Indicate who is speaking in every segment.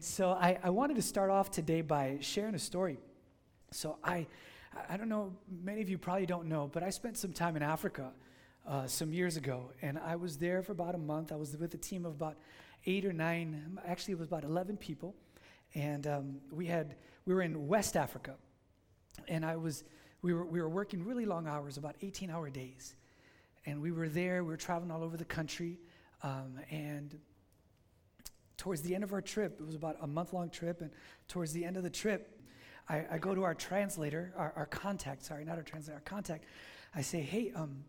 Speaker 1: And so I, I wanted to start off today by sharing a story. So I, I don't know, many of you probably don't know, but I spent some time in Africa uh, some years ago, and I was there for about a month. I was with a team of about eight or nine, actually, it was about 11 people, and um, we had we were in West Africa, and I was we were we were working really long hours, about 18-hour days, and we were there. We were traveling all over the country, um, and towards the end of our trip, it was about a month-long trip, and towards the end of the trip, I, I go to our translator, our, our contact. Sorry, not our translator, our contact. I say, hey, um,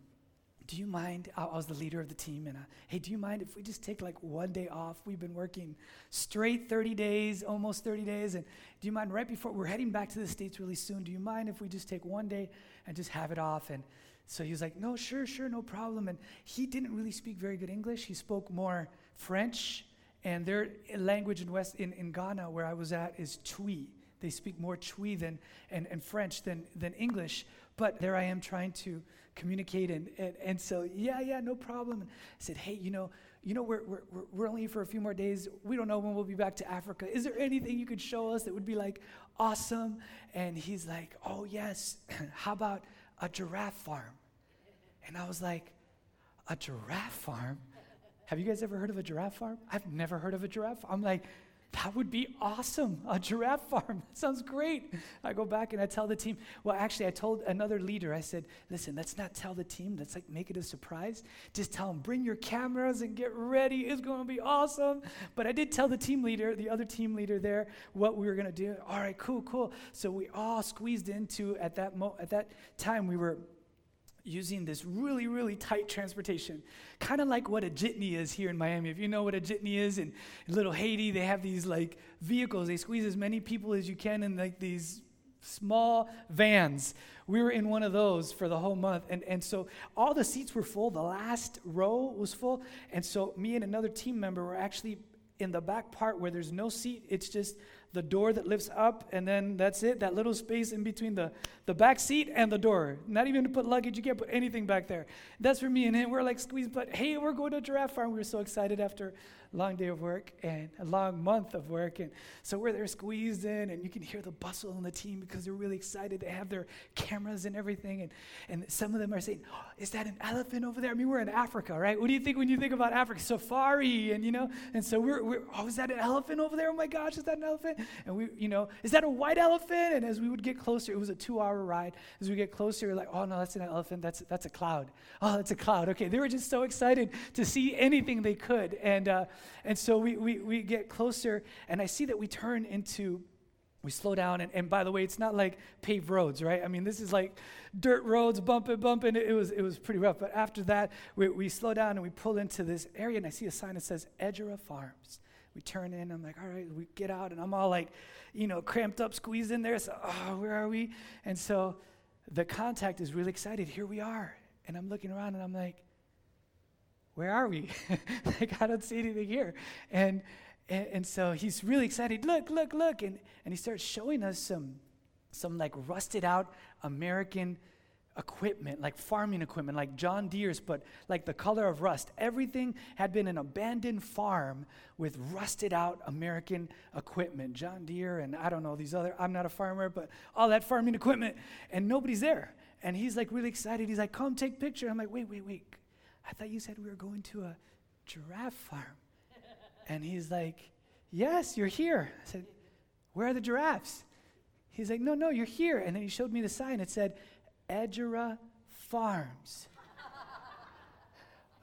Speaker 1: do you mind? I, I was the leader of the team, and uh, hey, do you mind if we just take like one day off? We've been working straight 30 days, almost 30 days, and do you mind right before we're heading back to the States really soon? Do you mind if we just take one day and just have it off? And so he was like, no, sure, sure, no problem. And he didn't really speak very good English. He spoke more French, and their language in West in, in Ghana, where I was at, is Twi. They speak more Twi than and, and French than than English. But there I am trying to communicate. And, and, and so, yeah, yeah, no problem. And I said, hey, you know, you know, we're, we're, we're only here for a few more days. We don't know when we'll be back to Africa. Is there anything you could show us that would be like awesome? And he's like, oh, yes. How about a giraffe farm? And I was like, a giraffe farm? Have you guys ever heard of a giraffe farm? I've never heard of a giraffe. I'm like, that would be awesome. A giraffe farm. That sounds great. I go back and I tell the team. Well, actually, I told another leader, I said, listen, let's not tell the team. Let's like make it a surprise. Just tell them, bring your cameras and get ready. It's going to be awesome. But I did tell the team leader, the other team leader there, what we were going to do. All right, cool, cool. So we all squeezed into, at that, mo- at that time, we were using this really, really tight transportation, kind of like what a jitney is here in Miami. If you know what a jitney is, in, Little Haiti, they have these like vehicles. They squeeze as many people as you can in like these small vans. We were in one of those for the whole month. And, and so all the seats were full. The last row was full. And so me and another team member were actually in the back part where there's no seat. It's just the door that lifts up, and then that's it, that little space in between the, the back seat and the door. Not even to put luggage, you can't put anything back there. That's for me and him. We're like squeezed, but hey, we're going to giraffe farm. We were so excited after a long day of work and a long month of work. And so we're there squeezed in, and you can hear the bustle on the team because they're really excited. They have their cameras and everything. And, and some of them are saying, oh, Is that an elephant over there? I mean, we're in Africa, right? What do you think when you think about Africa? Safari, and you know, and so we're, we're oh, is that an elephant over there? Oh my gosh, is that an elephant? And we, you know, is that a white elephant? And as we would get closer, it was a two hour ride. As we get closer, we're like, Oh no, that's an elephant. That's, that's a cloud. Oh, that's a cloud. Okay, they were just so excited to see anything they could. And, uh, and so we, we, we get closer, and I see that we turn into we slow down and, and by the way it's not like paved roads right i mean this is like dirt roads bumping bumping it, it was it was pretty rough but after that we, we slow down and we pull into this area and i see a sign that says edgera farms we turn in i'm like all right we get out and i'm all like you know cramped up squeezed in there so oh where are we and so the contact is really excited here we are and i'm looking around and i'm like where are we? like, I don't see anything here. And, and, and, so he's really excited. Look, look, look. And, and he starts showing us some, some like rusted out American equipment, like farming equipment, like John Deere's, but like the color of rust. Everything had been an abandoned farm with rusted out American equipment. John Deere and I don't know, these other, I'm not a farmer, but all that farming equipment. And nobody's there. And he's like really excited. He's like, come take picture. I'm like, wait, wait, wait I thought you said we were going to a giraffe farm. and he's like, Yes, you're here. I said, Where are the giraffes? He's like, No, no, you're here. And then he showed me the sign. It said, Edgera Farms.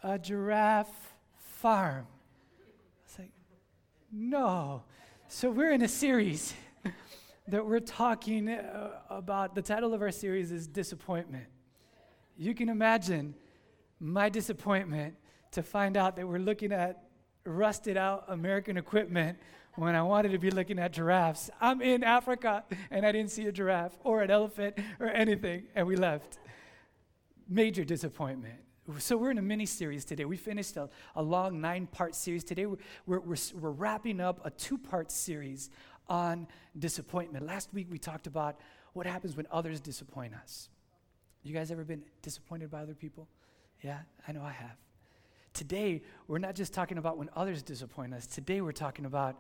Speaker 1: a giraffe farm. I was like, No. So we're in a series that we're talking uh, about. The title of our series is Disappointment. You can imagine my disappointment to find out that we're looking at rusted out American equipment when I wanted to be looking at giraffes. I'm in Africa and I didn't see a giraffe or an elephant or anything, and we left. Major disappointment. So, we're in a mini series today. We finished a, a long nine part series. Today, we're, we're, we're, we're wrapping up a two part series on disappointment. Last week, we talked about what happens when others disappoint us. You guys ever been disappointed by other people? Yeah, I know I have. Today, we're not just talking about when others disappoint us. Today, we're talking about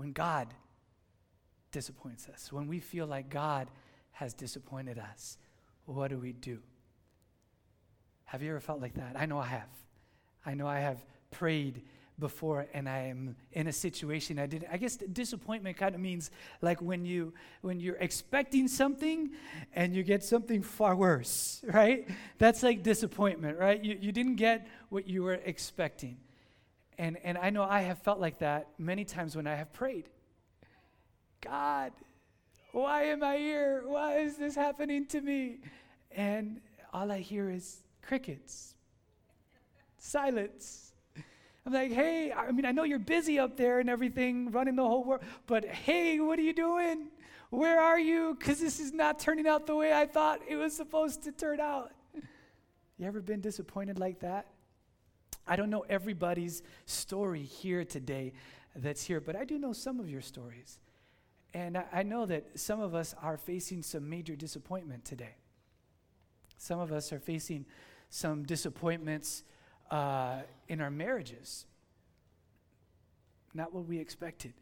Speaker 1: when God disappoints us, when we feel like God has disappointed us, what do we do? Have you ever felt like that? I know I have. I know I have prayed before and I am in a situation I didn't I guess disappointment kind of means like when you when you're expecting something and you get something far worse, right? That's like disappointment, right? You you didn't get what you were expecting. And and I know I have felt like that many times when I have prayed. God, why am I here? Why is this happening to me? And all I hear is crickets. Silence I'm like, hey, I mean, I know you're busy up there and everything, running the whole world, but hey, what are you doing? Where are you? Because this is not turning out the way I thought it was supposed to turn out. You ever been disappointed like that? I don't know everybody's story here today that's here, but I do know some of your stories. And I, I know that some of us are facing some major disappointment today. Some of us are facing some disappointments uh, in our marriages. Not what we expected,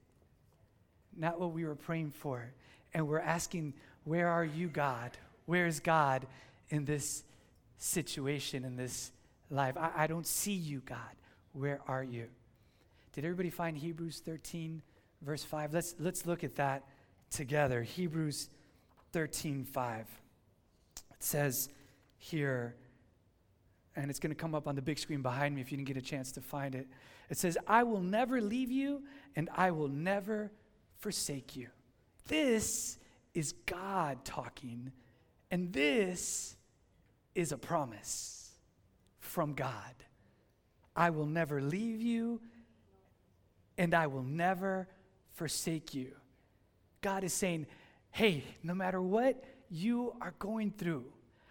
Speaker 1: not what we were praying for. And we're asking, Where are you, God? Where is God in this situation, in this life? I, I don't see you, God. Where are you? Did everybody find Hebrews 13, verse 5? Let's, let's look at that together. Hebrews 13, 5. It says here, and it's going to come up on the big screen behind me if you didn't get a chance to find it. It says, I will never leave you and I will never forsake you. This is God talking, and this is a promise from God. I will never leave you and I will never forsake you. God is saying, hey, no matter what you are going through,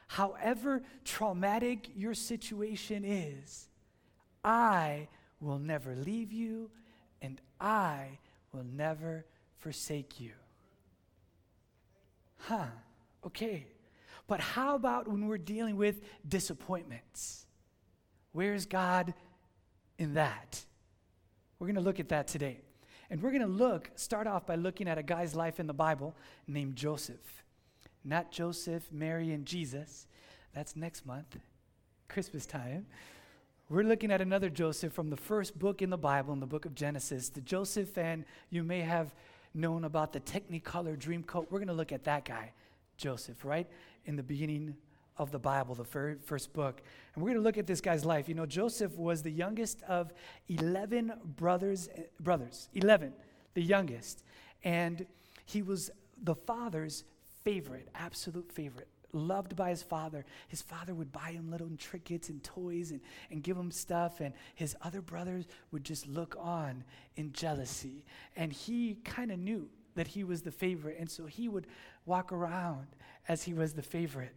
Speaker 1: however traumatic your situation is, I will never leave you and I will never forsake you. Huh, okay. But how about when we're dealing with disappointments? Where's God in that? We're going to look at that today. And we're going to look, start off by looking at a guy's life in the Bible named Joseph not Joseph, Mary, and Jesus. That's next month, Christmas time. We're looking at another Joseph from the first book in the Bible, in the book of Genesis. The Joseph, and you may have known about the Technicolor dream coat. We're going to look at that guy, Joseph, right? In the beginning of the Bible, the fir- first book. And we're going to look at this guy's life. You know, Joseph was the youngest of 11 brothers, eh, brothers, 11, the youngest. And he was the father's favorite, absolute favorite, loved by his father. His father would buy him little trinkets and toys and, and give him stuff, and his other brothers would just look on in jealousy. And he kind of knew that he was the favorite, and so he would walk around as he was the favorite.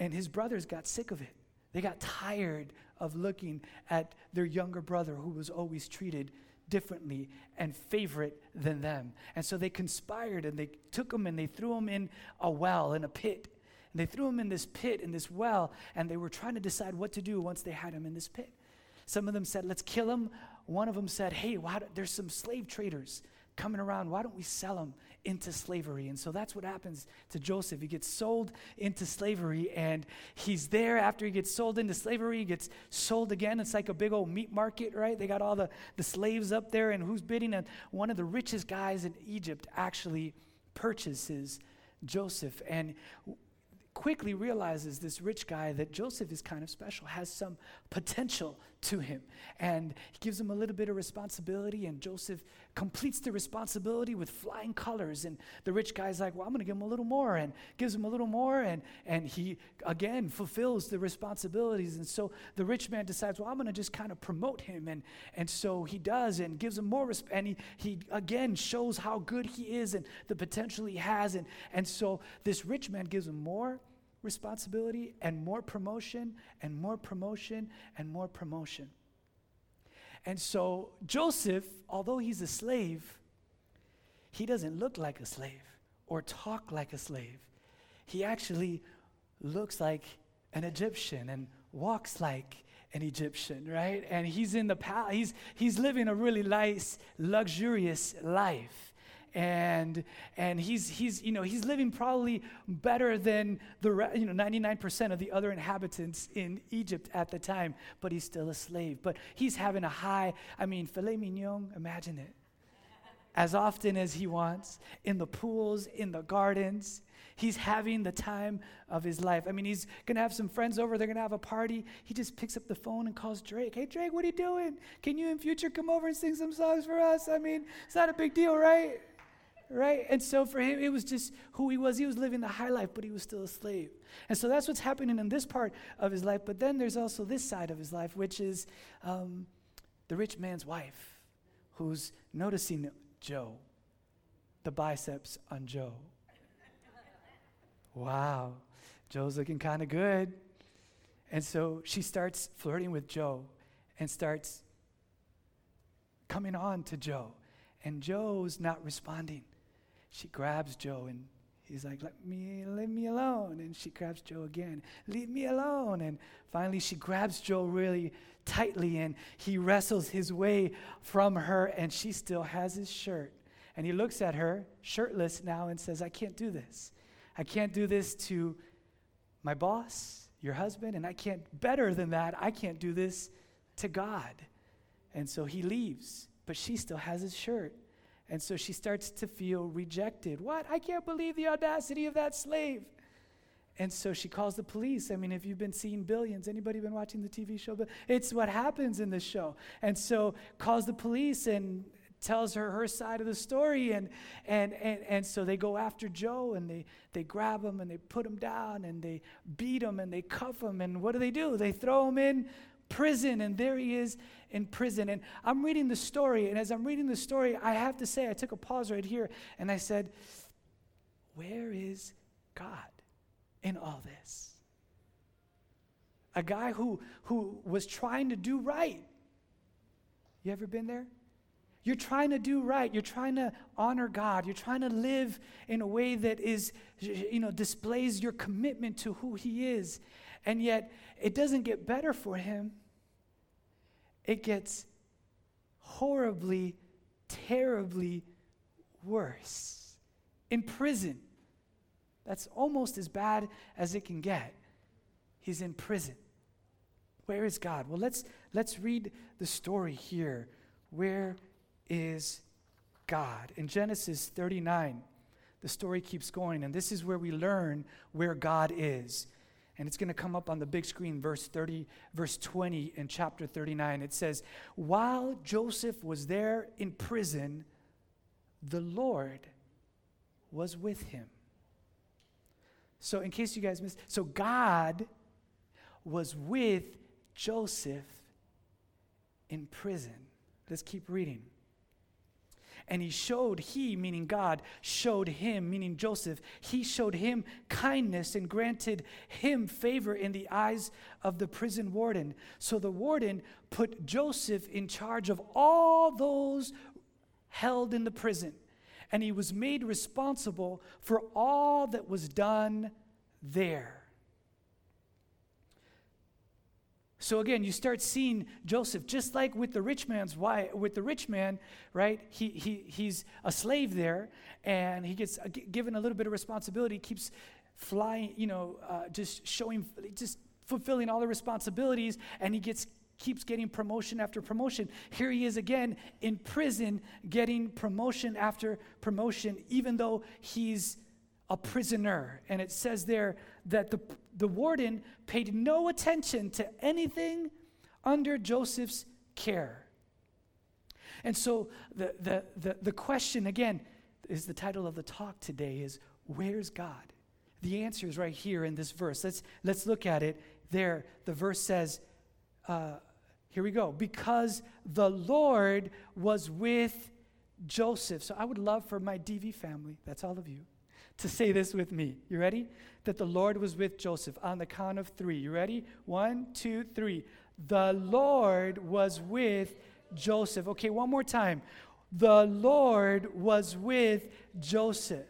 Speaker 1: And his brothers got sick of it. They got tired of looking at their younger brother who was always treated differently and favorite than them. And so they conspired and they took him and they threw him in a well, in a pit. And they threw him in this pit, in this well, and they were trying to decide what to do once they had him in this pit. Some of them said, let's kill him. One of them said, hey, why there's some slave traders coming around. Why don't we sell him into slavery. And so that's what happens to Joseph. He gets sold into slavery, and he's there after he gets sold into slavery. He gets sold again. It's like a big old meat market, right? They got all the, the slaves up there, and who's bidding? And one of the richest guys in Egypt actually purchases Joseph. And quickly realizes this rich guy that Joseph is kind of special, has some potential to him. And he gives him a little bit of responsibility, and Joseph completes the responsibility with flying colors. And the rich guy's like, Well, I'm going to give him a little more, and gives him a little more. And, and he, again, fulfills the responsibilities. And so the rich man decides, Well, I'm going to just kind of promote him. And, and so he does and gives him more respect. And he, he, again, shows how good he is and the potential he has. And, and so this rich man gives him more responsibility and more promotion and more promotion and more promotion. And so Joseph, although he's a slave, he doesn't look like a slave or talk like a slave. He actually looks like an Egyptian and walks like an Egyptian, right? And he's in the palace, he's, he's living a really nice, luxurious life. And and he's he's you know he's living probably better than the re- you know 99% of the other inhabitants in Egypt at the time, but he's still a slave. But he's having a high, I mean, filet mignon, imagine it. As often as he wants, in the pools, in the gardens, He's having the time of his life. I mean, he's going to have some friends over. They're going to have a party. He just picks up the phone and calls Drake. Hey, Drake, what are you doing? Can you in future come over and sing some songs for us? I mean, it's not a big deal, right? Right? And so for him, it was just who he was. He was living the high life, but he was still a slave. And so that's what's happening in this part of his life. But then there's also this side of his life, which is um, the rich man's wife who's noticing Joe, the biceps on Joe. Wow, Joe's looking kind of good. And so she starts flirting with Joe and starts coming on to Joe. And Joe's not responding. She grabs Joe and he's like, Let me leave me alone. And she grabs Joe again, leave me alone. And finally she grabs Joe really tightly and he wrestles his way from her and she still has his shirt. And he looks at her, shirtless now, and says, I can't do this. I can't do this to my boss, your husband, and I can't, better than that, I can't do this to God. And so he leaves, but she still has his shirt. And so she starts to feel rejected. What? I can't believe the audacity of that slave. And so she calls the police. I mean, if you've been seeing Billions, anybody been watching the TV show? It's what happens in this show. And so calls the police and tells her her side of the story and and and, and so they go after joe and they they grab him and they put him down and they beat him and they cuff him and what do they do they throw him in prison and there he is in prison and i'm reading the story and as i'm reading the story i have to say i took a pause right here and i said where is god in all this a guy who who was trying to do right you ever been there you're trying to do right. You're trying to honor God. You're trying to live in a way that is, you know, displays your commitment to who He is. And yet, it doesn't get better for him. It gets horribly, terribly worse. In prison. That's almost as bad as it can get. He's in prison. Where is God? Well, let's, let's read the story here. Where is God. In Genesis 39, the story keeps going, and this is where we learn where God is. And it's going to come up on the big screen, verse 30, verse 20 in chapter 39. It says, While Joseph was there in prison, the Lord was with him. So, in case you guys missed, so God was with Joseph in prison. Let's keep reading. And he showed, he, meaning God, showed him, meaning Joseph, he showed him kindness and granted him favor in the eyes of the prison warden. So the warden put Joseph in charge of all those held in the prison. And he was made responsible for all that was done there. So again, you start seeing Joseph just like with the rich man's wife, with the rich man, right? He, he, he's a slave there, and he gets given a little bit of responsibility, keeps flying, you know, uh, just showing, just fulfilling all the responsibilities, and he gets keeps getting promotion after promotion. Here he is again in prison, getting promotion after promotion, even though he's a prisoner. And it says there that the, the warden paid no attention to anything under Joseph's care. And so the, the, the, the question, again, is the title of the talk today is Where's God? The answer is right here in this verse. Let's, let's look at it there. The verse says, uh, here we go, because the Lord was with Joseph. So I would love for my DV family, that's all of you, to say this with me. You ready? That the Lord was with Joseph on the count of three. You ready? One, two, three. The Lord was with Joseph. Okay, one more time. The Lord was with Joseph.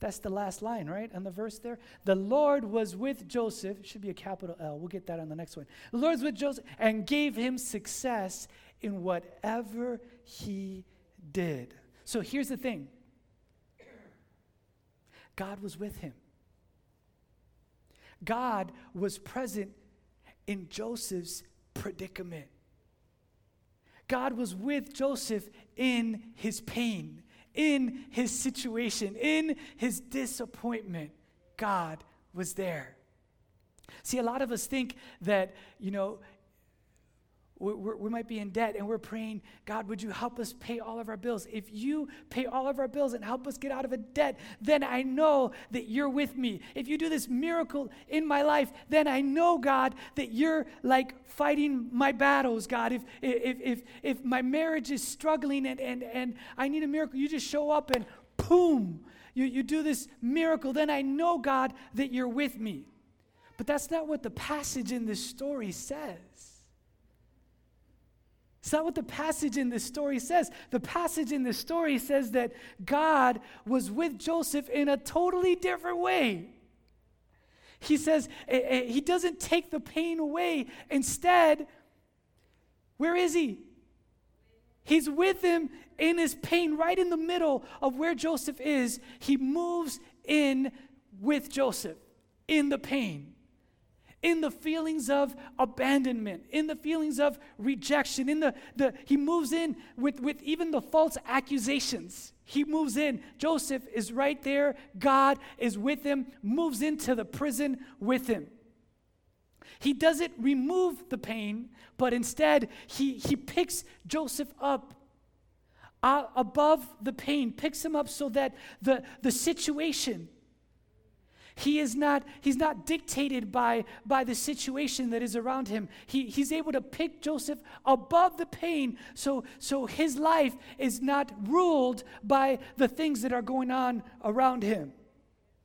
Speaker 1: That's the last line, right? On the verse there. The Lord was with Joseph. Should be a capital L. We'll get that on the next one. The Lord's with Joseph and gave him success in whatever he did. So here's the thing God was with him. God was present in Joseph's predicament. God was with Joseph in his pain, in his situation, in his disappointment. God was there. See, a lot of us think that, you know, we might be in debt and we're praying, God, would you help us pay all of our bills? If you pay all of our bills and help us get out of a debt, then I know that you're with me. If you do this miracle in my life, then I know, God, that you're like fighting my battles, God. If, if, if, if my marriage is struggling and, and, and I need a miracle, you just show up and boom, you, you do this miracle, then I know, God, that you're with me. But that's not what the passage in this story says. It's not what the passage in this story says. The passage in this story says that God was with Joseph in a totally different way. He says eh, eh, he doesn't take the pain away. Instead, where is he? He's with him in his pain, right in the middle of where Joseph is. He moves in with Joseph in the pain in the feelings of abandonment, in the feelings of rejection, in the, the he moves in with, with even the false accusations. He moves in. Joseph is right there. God is with him, moves into the prison with him. He doesn't remove the pain, but instead he, he picks Joseph up uh, above the pain, picks him up so that the, the situation he is not, he's not dictated by, by the situation that is around him. He, he's able to pick Joseph above the pain so, so his life is not ruled by the things that are going on around him.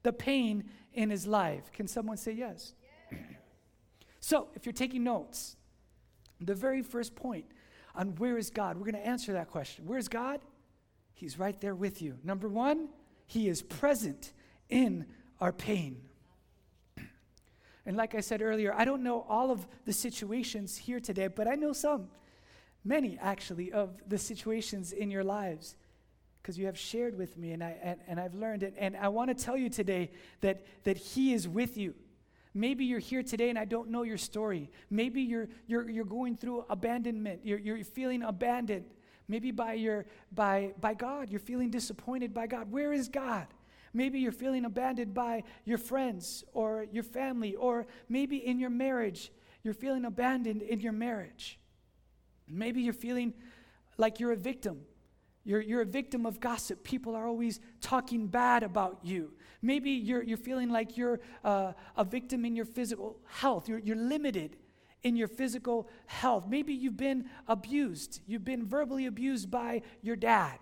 Speaker 1: The pain in his life. Can someone say yes? yes. so, if you're taking notes, the very first point on where is God, we're going to answer that question. Where is God? He's right there with you. Number one, He is present in our pain. And like I said earlier, I don't know all of the situations here today, but I know some, many actually, of the situations in your lives because you have shared with me and, I, and, and I've learned it. And I want to tell you today that, that He is with you. Maybe you're here today and I don't know your story. Maybe you're, you're, you're going through abandonment. You're, you're feeling abandoned. Maybe by, your, by, by God. You're feeling disappointed by God. Where is God? Maybe you're feeling abandoned by your friends or your family, or maybe in your marriage, you're feeling abandoned in your marriage. Maybe you're feeling like you're a victim. You're, you're a victim of gossip. People are always talking bad about you. Maybe you're, you're feeling like you're uh, a victim in your physical health. You're, you're limited in your physical health. Maybe you've been abused. You've been verbally abused by your dad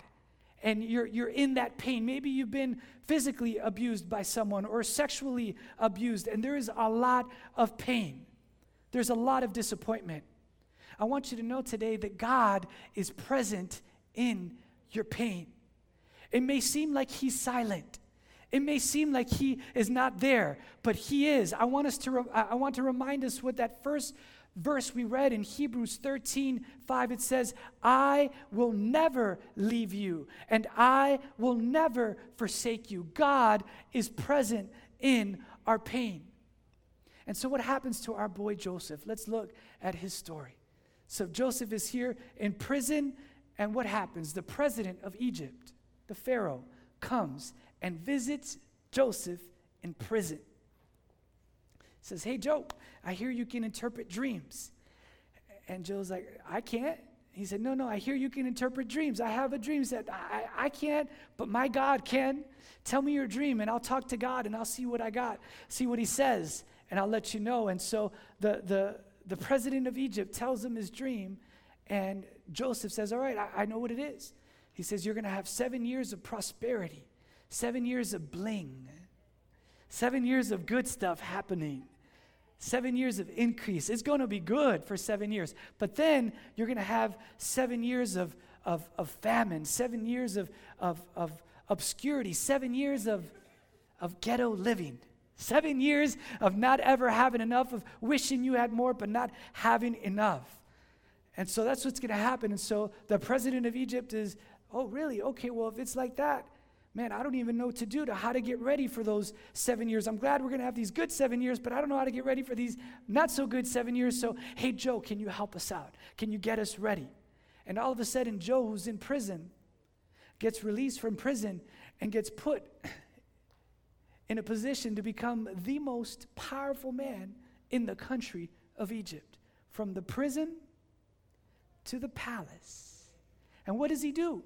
Speaker 1: and you're, you're in that pain. Maybe you've been physically abused by someone or sexually abused, and there is a lot of pain. There's a lot of disappointment. I want you to know today that God is present in your pain. It may seem like He's silent. It may seem like he is not there, but he is. I want us to re- I want to remind us what that first verse we read in Hebrews 13 5, it says, I will never leave you and I will never forsake you. God is present in our pain. And so, what happens to our boy Joseph? Let's look at his story. So, Joseph is here in prison, and what happens? The president of Egypt, the Pharaoh, comes and visits Joseph in prison says, Hey, Joe, I hear you can interpret dreams. And Joe's like, I can't. He said, No, no, I hear you can interpret dreams. I have a dream. He said, I, I can't, but my God can. Tell me your dream, and I'll talk to God, and I'll see what I got, see what He says, and I'll let you know. And so the, the, the president of Egypt tells him his dream, and Joseph says, All right, I, I know what it is. He says, You're going to have seven years of prosperity, seven years of bling, seven years of good stuff happening. Seven years of increase. It's going to be good for seven years. But then you're going to have seven years of, of, of famine, seven years of, of, of obscurity, seven years of, of ghetto living, seven years of not ever having enough, of wishing you had more, but not having enough. And so that's what's going to happen. And so the president of Egypt is, oh, really? Okay, well, if it's like that, man, I don't even know what to do to how to get ready for those seven years. I'm glad we're going to have these good seven years, but I don't know how to get ready for these not so good seven years. So, hey, Joe, can you help us out? Can you get us ready? And all of a sudden, Joe, who's in prison, gets released from prison and gets put in a position to become the most powerful man in the country of Egypt, from the prison to the palace. And what does he do?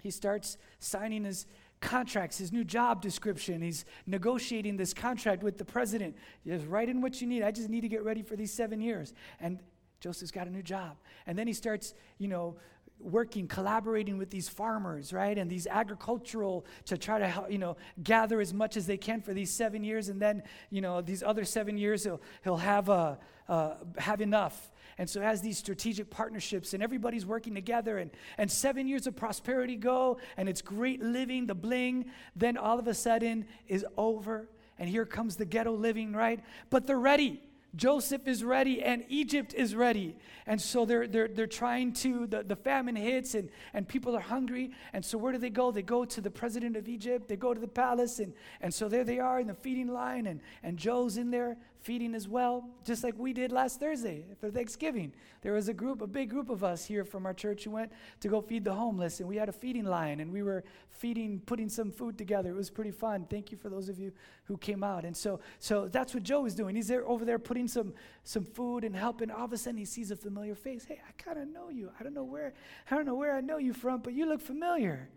Speaker 1: He starts signing his contracts, his new job description. He's negotiating this contract with the president. Just write in what you need. I just need to get ready for these seven years. And Joseph's got a new job. And then he starts, you know, working, collaborating with these farmers, right? And these agricultural to try to, help, you know, gather as much as they can for these seven years. And then, you know, these other seven years, he'll, he'll have, a, uh, have enough. And so has these strategic partnerships and everybody's working together and, and seven years of prosperity go and it's great living, the bling, then all of a sudden is over. And here comes the ghetto living, right? But they're ready. Joseph is ready and Egypt is ready. And so they're, they're, they're trying to, the, the famine hits and, and people are hungry. And so where do they go? They go to the president of Egypt, they go to the palace. And, and so there they are in the feeding line. And, and Joe's in there feeding as well, just like we did last Thursday for Thanksgiving. There was a group, a big group of us here from our church who went to go feed the homeless, and we had a feeding line, and we were feeding, putting some food together. It was pretty fun. Thank you for those of you who came out. And so, so that's what Joe is doing. He's there over there putting some some food and helping. All of a sudden, he sees a familiar face. Hey, I kind of know you. I don't know where. I don't know where I know you from, but you look familiar.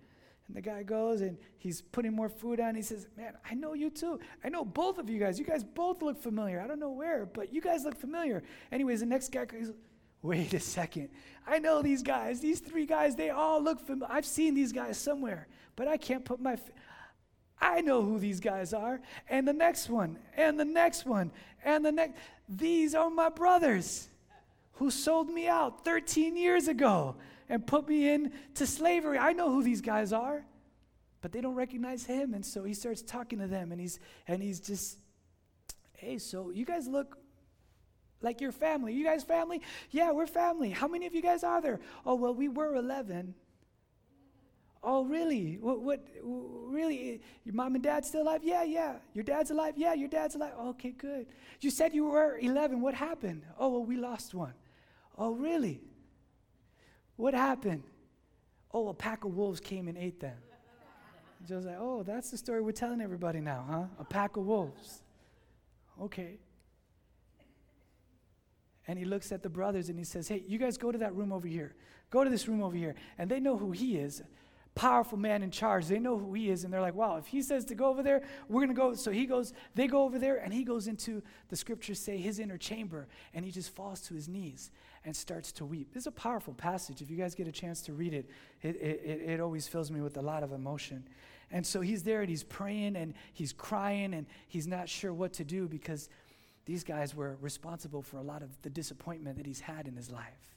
Speaker 1: And the guy goes and he's putting more food on. He says, Man, I know you too. I know both of you guys. You guys both look familiar. I don't know where, but you guys look familiar. Anyways, the next guy goes, Wait a second. I know these guys. These three guys, they all look familiar. I've seen these guys somewhere, but I can't put my. F- I know who these guys are. And the next one, and the next one, and the next. These are my brothers who sold me out 13 years ago and put me into slavery. I know who these guys are, but they don't recognize him. And so he starts talking to them and he's, and he's just, hey, so you guys look like your family. You guys family? Yeah, we're family. How many of you guys are there? Oh, well, we were 11. Oh, really? What, what, really? Your mom and dad still alive? Yeah, yeah. Your dad's alive? Yeah, your dad's alive. Okay, good. You said you were 11. What happened? Oh, well, we lost one. Oh, really? What happened? Oh, a pack of wolves came and ate them. Joe's like, oh, that's the story we're telling everybody now, huh? A pack of wolves. Okay. And he looks at the brothers and he says, hey, you guys go to that room over here. Go to this room over here. And they know who he is powerful man in charge. They know who he is, and they're like, wow, if he says to go over there, we're going to go. So he goes, they go over there, and he goes into the scriptures say his inner chamber, and he just falls to his knees and starts to weep. This is a powerful passage. If you guys get a chance to read it, it, it, it always fills me with a lot of emotion. And so he's there and he's praying and he's crying and he's not sure what to do because these guys were responsible for a lot of the disappointment that he's had in his life.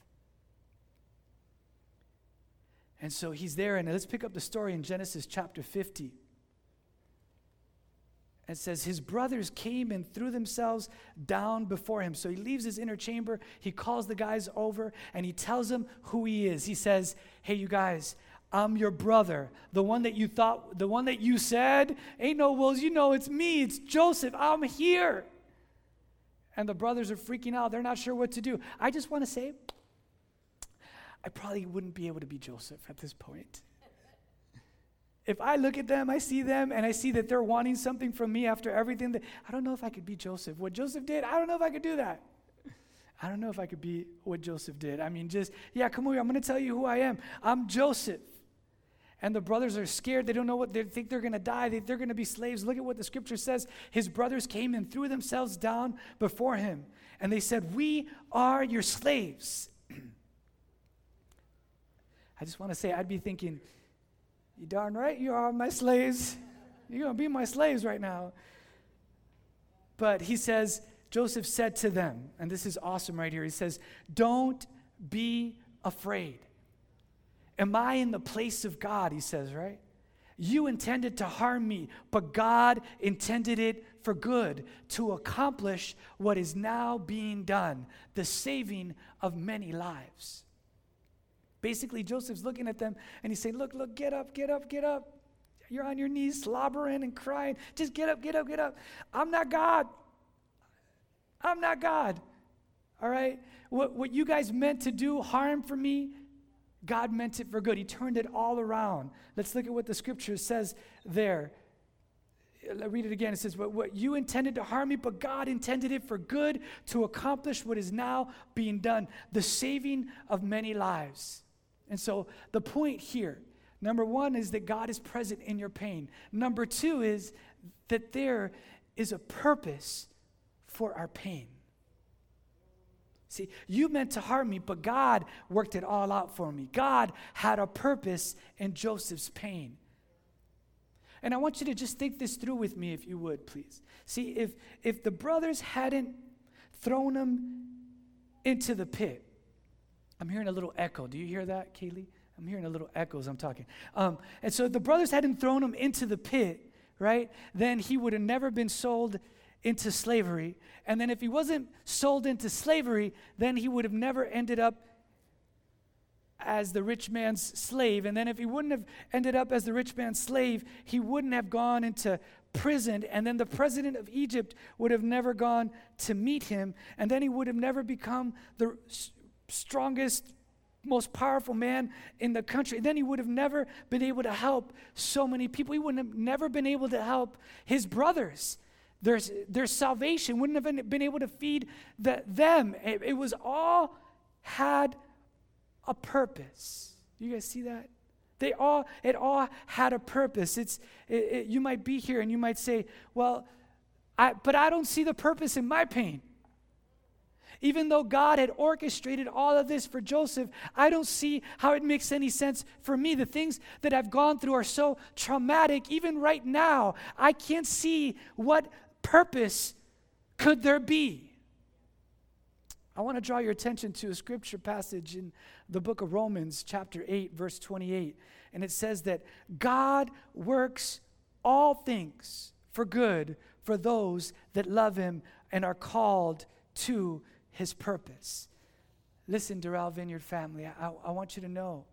Speaker 1: And so he's there, and let's pick up the story in Genesis chapter 50. It says, His brothers came and threw themselves down before him. So he leaves his inner chamber. He calls the guys over and he tells them who he is. He says, Hey, you guys, I'm your brother. The one that you thought, the one that you said, ain't no wolves. You know, it's me. It's Joseph. I'm here. And the brothers are freaking out. They're not sure what to do. I just want to say, I probably wouldn't be able to be Joseph at this point. If I look at them, I see them, and I see that they're wanting something from me after everything that I don't know if I could be Joseph. What Joseph did, I don't know if I could do that. I don't know if I could be what Joseph did. I mean, just, yeah, come over. I'm going to tell you who I am. I'm Joseph. And the brothers are scared. They don't know what they think they're going to die. They, they're going to be slaves. Look at what the scripture says. His brothers came and threw themselves down before him. And they said, We are your slaves. I just want to say, I'd be thinking, you darn right you are my slaves. You're going to be my slaves right now. But he says, Joseph said to them, and this is awesome right here. He says, Don't be afraid. Am I in the place of God? He says, right? You intended to harm me, but God intended it for good to accomplish what is now being done the saving of many lives. Basically, Joseph's looking at them and he's saying, Look, look, get up, get up, get up. You're on your knees slobbering and crying. Just get up, get up, get up. I'm not God. I'm not God. All right? What, what you guys meant to do harm for me, God meant it for good. He turned it all around. Let's look at what the scripture says there. I'll read it again. It says, what, what you intended to harm me, but God intended it for good to accomplish what is now being done, the saving of many lives. And so the point here, number one, is that God is present in your pain. Number two is that there is a purpose for our pain. See, you meant to harm me, but God worked it all out for me. God had a purpose in Joseph's pain. And I want you to just think this through with me, if you would, please. See, if, if the brothers hadn't thrown him into the pit, I'm hearing a little echo. Do you hear that, Kaylee? I'm hearing a little echo as I'm talking. Um, and so the brothers hadn't thrown him into the pit, right? Then he would have never been sold into slavery. And then if he wasn't sold into slavery, then he would have never ended up as the rich man's slave. And then if he wouldn't have ended up as the rich man's slave, he wouldn't have gone into prison. And then the president of Egypt would have never gone to meet him. And then he would have never become the strongest, most powerful man in the country. Then he would have never been able to help so many people. He wouldn't have never been able to help his brothers. Their, their salvation wouldn't have been, been able to feed the, them. It, it was all had a purpose. You guys see that? They all, it all had a purpose. It's, it, it, you might be here and you might say, well, I, but I don't see the purpose in my pain. Even though God had orchestrated all of this for Joseph, I don't see how it makes any sense for me. The things that I've gone through are so traumatic. Even right now, I can't see what purpose could there be. I want to draw your attention to a scripture passage in the book of Romans, chapter 8, verse 28. And it says that God works all things for good for those that love him and are called to his purpose. Listen, Doral Vineyard family, I, I want you to know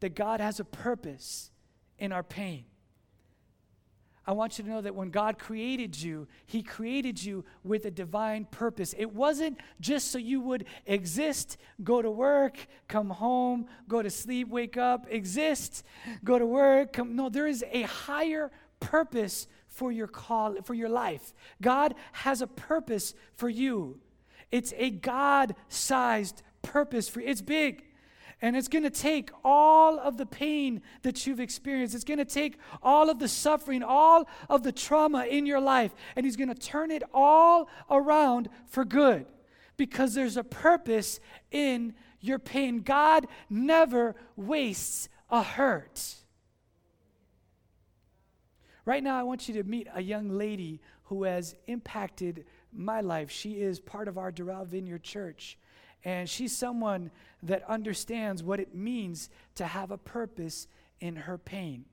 Speaker 1: that God has a purpose in our pain. I want you to know that when God created you, He created you with a divine purpose. It wasn't just so you would exist, go to work, come home, go to sleep, wake up, exist, go to work. Come, no, there is a higher purpose for your call, for your life. God has a purpose for you. It's a God-sized purpose for you. It's big. And it's going to take all of the pain that you've experienced. It's going to take all of the suffering, all of the trauma in your life, and He's going to turn it all around for good because there's a purpose in your pain. God never wastes a hurt. Right now, I want you to meet a young lady who has impacted my life. She is part of our Doral Vineyard Church. And she's someone that understands what it means to have a purpose in her pain.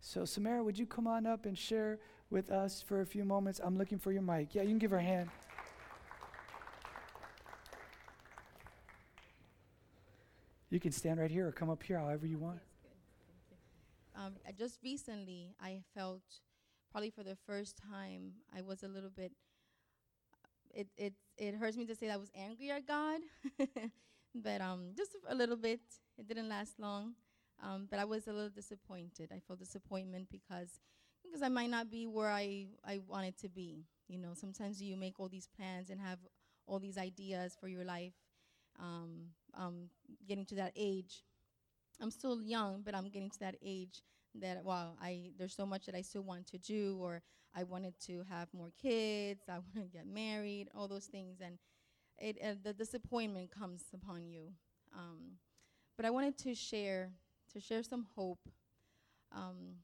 Speaker 1: So, Samara, would you come on up and share with us for a few moments? I'm looking for your mic. Yeah, you can give her a hand. You can stand right here or come up here, however you want.
Speaker 2: Um, just recently, I felt probably for the first time, I was a little bit it it it hurts me to say that I was angry at God, but um, just a little bit. It didn't last long, um, but I was a little disappointed. I felt disappointment because because I might not be where I I wanted to be. You know, sometimes you make all these plans and have all these ideas for your life. Um, um, getting to that age, I'm still young, but I'm getting to that age that wow, I there's so much that I still want to do, or I wanted to have more kids, I want to get married, all those things, and it uh, the disappointment comes upon you. Um, but I wanted to share to share some hope. Um,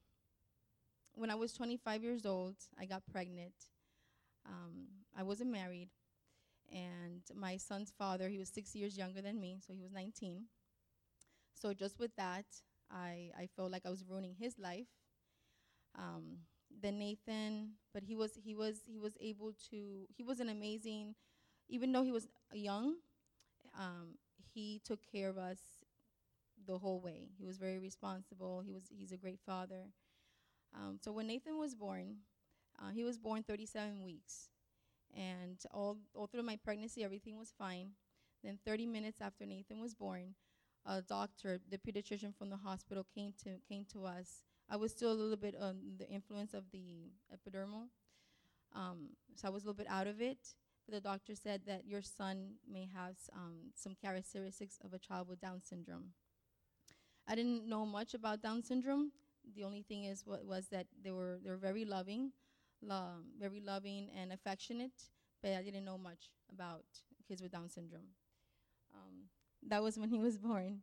Speaker 2: when I was 25 years old, I got pregnant. Um, I wasn't married, and my son's father, he was six years younger than me, so he was 19. So just with that, I, I felt like I was ruining his life. Um, then Nathan, but he was he was he was able to he was an amazing, even though he was young, um, he took care of us the whole way. He was very responsible. He was he's a great father. Um, so when Nathan was born, uh, he was born 37 weeks. And all, all through my pregnancy, everything was fine. Then 30 minutes after Nathan was born, a doctor, the pediatrician from the hospital, came to, came to us. I was still a little bit on the influence of the epidural. Um, so I was a little bit out of it. But the doctor said that your son may have um, some characteristics of a child with Down syndrome. I didn't know much about Down syndrome. The only thing is what was that they were they were very loving, lo- very loving and affectionate. But I didn't know much about kids with Down syndrome. Um, that was when he was born.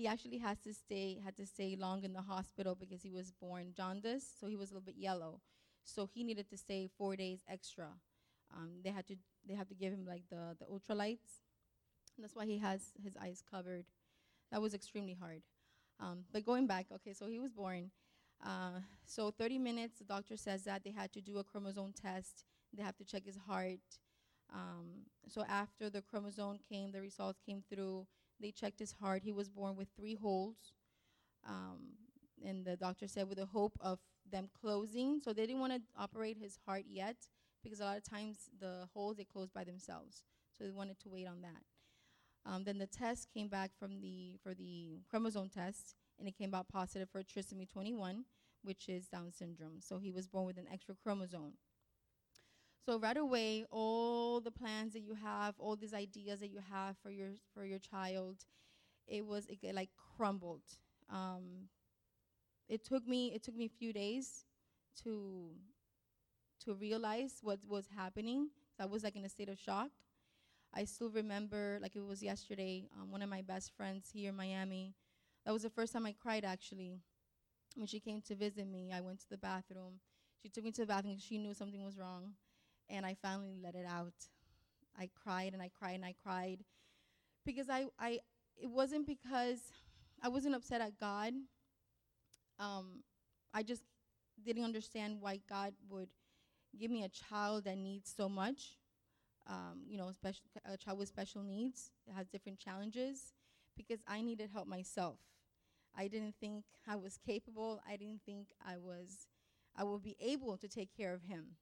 Speaker 2: He actually has to stay had to stay long in the hospital because he was born jaundice, so he was a little bit yellow. So he needed to stay four days extra. Um, they had to they have to give him like the the ultralights. That's why he has his eyes covered. That was extremely hard. Um, but going back, okay, so he was born. Uh, so 30 minutes, the doctor says that they had to do a chromosome test. They have to check his heart. Um, so after the chromosome came, the results came through. They checked his heart. He was born with three holes. Um, and the doctor said with the hope of them closing. So they didn't want to operate his heart yet because a lot of times the holes they close by themselves. So they wanted to wait on that. Um, then the test came back from the for the chromosome test, and it came out positive for trisomy 21, which is Down syndrome. So he was born with an extra chromosome. So right away, all the plans that you have, all these ideas that you have for your for your child, it was it g- like crumbled. Um, it took me it took me a few days to to realize what was happening. So I was like in a state of shock. I still remember, like it was yesterday, um, one of my best friends here in Miami. That was the first time I cried actually. When she came to visit me, I went to the bathroom. She took me to the bathroom she knew something was wrong. And I finally let it out. I cried and I cried and I cried. Because I, I it wasn't because I wasn't upset at God. Um, I just didn't understand why God would give me a child that needs so much um, you know, special, a child with special needs that has different challenges because I needed help myself. I didn't think I was capable. I didn't think I was, I would be able to take care of him.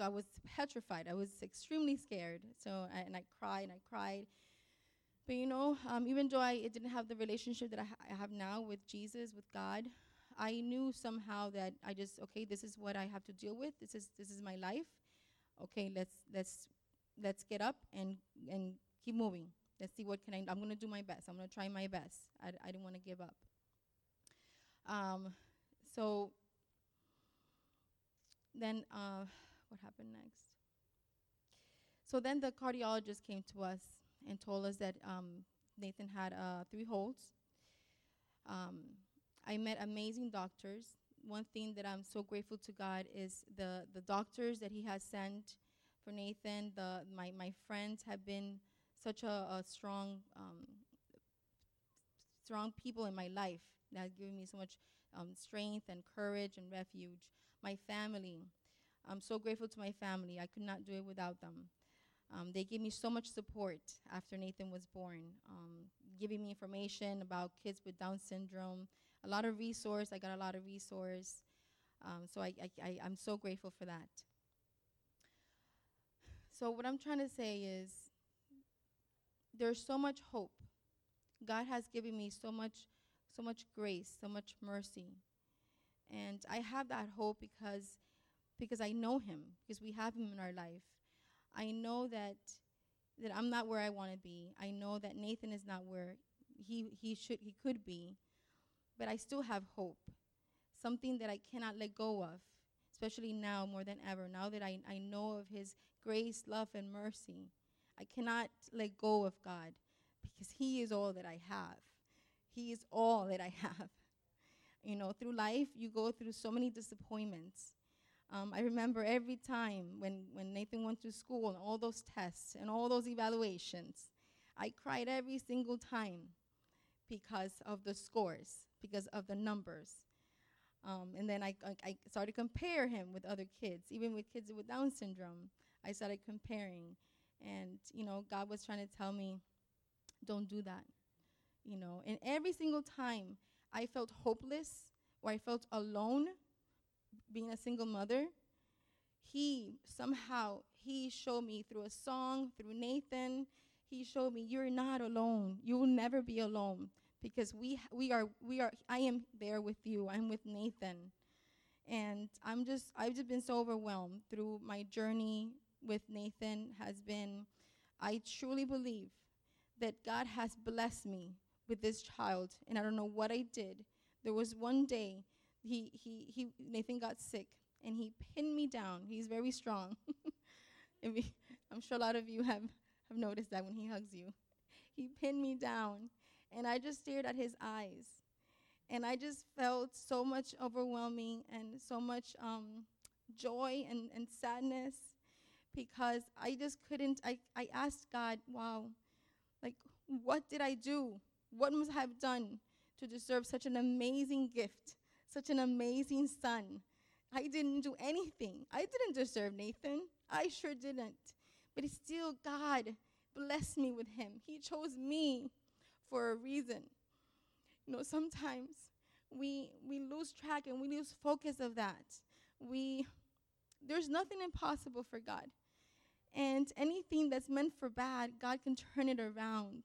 Speaker 2: So I was petrified. I was extremely scared. So I, and I cried and I cried. But you know, um, even though I didn't have the relationship that I, ha- I have now with Jesus, with God, I knew somehow that I just okay, this is what I have to deal with. This is this is my life. Okay, let's let's let's get up and and keep moving. Let's see what can I. I'm gonna do my best. I'm gonna try my best. I didn't want to give up. Um, so then uh, what happened next? So then the cardiologist came to us and told us that um, Nathan had uh, three holes. Um, I met amazing doctors. One thing that I'm so grateful to God is the the doctors that He has sent for Nathan. The my my friends have been such a, a strong um, strong people in my life that have given me so much um, strength and courage and refuge. My family, I'm so grateful to my family. I could not do it without them. Um, they gave me so much support after Nathan was born, um, giving me information about kids with Down syndrome, a lot of resource. I got a lot of resource. Um, so I, I, I, I'm so grateful for that. So what I'm trying to say is there's so much hope. God has given me so much so much grace, so much mercy. And I have that hope because because I know him, because we have him in our life. I know that that I'm not where I want to be. I know that Nathan is not where he he should he could be. But I still have hope. Something that I cannot let go of, especially now more than ever. Now that I, I know of his grace, love, and mercy, I cannot let go of God because he is all that I have. He is all that I have. You know, through life, you go through so many disappointments. Um, I remember every time when, when Nathan went to school and all those tests and all those evaluations, I cried every single time because of the scores, because of the numbers. Um, and then I, I, started to compare him with other kids, even with kids with Down syndrome. I started comparing. And, you know, God was trying to tell me, don't do that. You know, and every single time I felt hopeless or I felt alone, being a single mother, he somehow he showed me through a song, through Nathan, he showed me you're not alone. You will never be alone because we we are we are I am there with you. I'm with Nathan. And I'm just I've just been so overwhelmed through my journey with Nathan has been I truly believe that God has blessed me with this child and I don't know what I did. There was one day he he he Nathan got sick and he pinned me down. He's very strong. I'm sure a lot of you have, have noticed that when he hugs you. He pinned me down and I just stared at his eyes. And I just felt so much overwhelming and so much um, joy and, and sadness because I just couldn't. I, I asked God, wow, like, what did I do? What must I have done to deserve such an amazing gift, such an amazing son? I didn't do anything. I didn't deserve Nathan. I sure didn't. But still, God blessed me with him. He chose me for a reason. You know, sometimes we we lose track and we lose focus of that. We there's nothing impossible for God. And anything that's meant for bad, God can turn it around.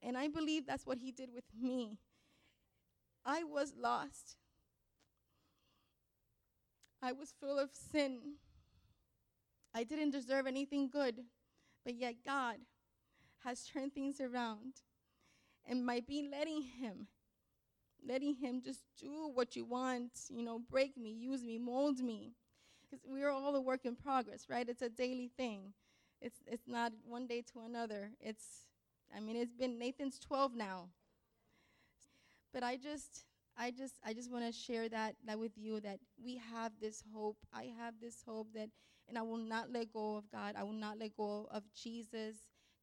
Speaker 2: And I believe that's what he did with me. I was lost. I was full of sin. I didn't deserve anything good, but yet God has turned things around. And by being letting Him, letting Him just do what you want, you know, break me, use me, mold me. Because we are all a work in progress, right? It's a daily thing. It's it's not one day to another. It's I mean, it's been Nathan's 12 now. But I just I just I just want to share that that with you that we have this hope. I have this hope that and I will not let go of God. I will not let go of Jesus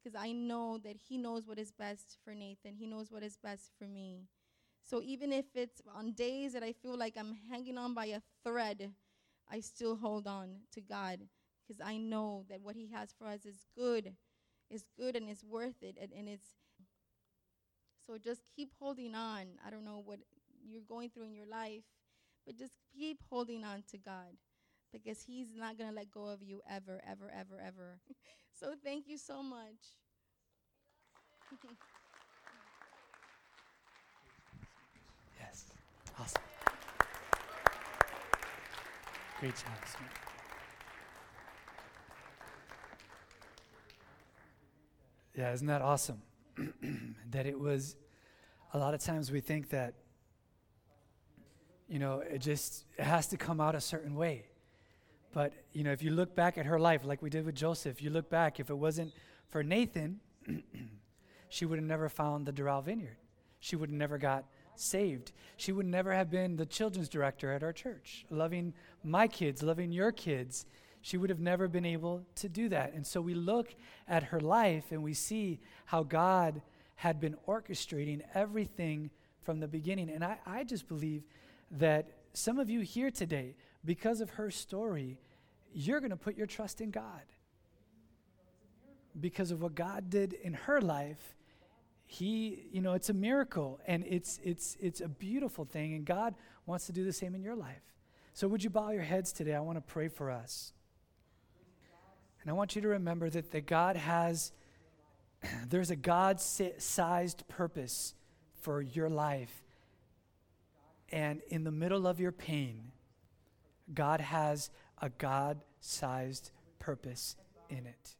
Speaker 2: because I know that He knows what is best for Nathan. He knows what is best for me. So even if it's on days that I feel like I'm hanging on by a thread, I still hold on to God because I know that what He has for us is good, is good and it's worth it. And, and it's so just keep holding on. I don't know what you're going through in your life, but just keep holding on to God because He's not going to let go of you ever, ever, ever, ever. so thank you so much.
Speaker 1: yes. Awesome. Great job. Yeah, isn't that awesome? that it was, a lot of times we think that, you know, it just it has to come out a certain way. But, you know, if you look back at her life, like we did with Joseph, you look back, if it wasn't for Nathan, she would have never found the Doral Vineyard. She would have never got saved. She would never have been the children's director at our church, loving my kids, loving your kids. She would have never been able to do that. And so we look at her life and we see how God had been orchestrating everything from the beginning. And I, I just believe that some of you here today, because of her story, you're going to put your trust in God. Because of what God did in her life, he, you know, it's a miracle and it's it's it's a beautiful thing and God wants to do the same in your life. So would you bow your heads today? I want to pray for us. And I want you to remember that, that God has there's a God sized purpose for your life. And in the middle of your pain, God has a God sized purpose in it.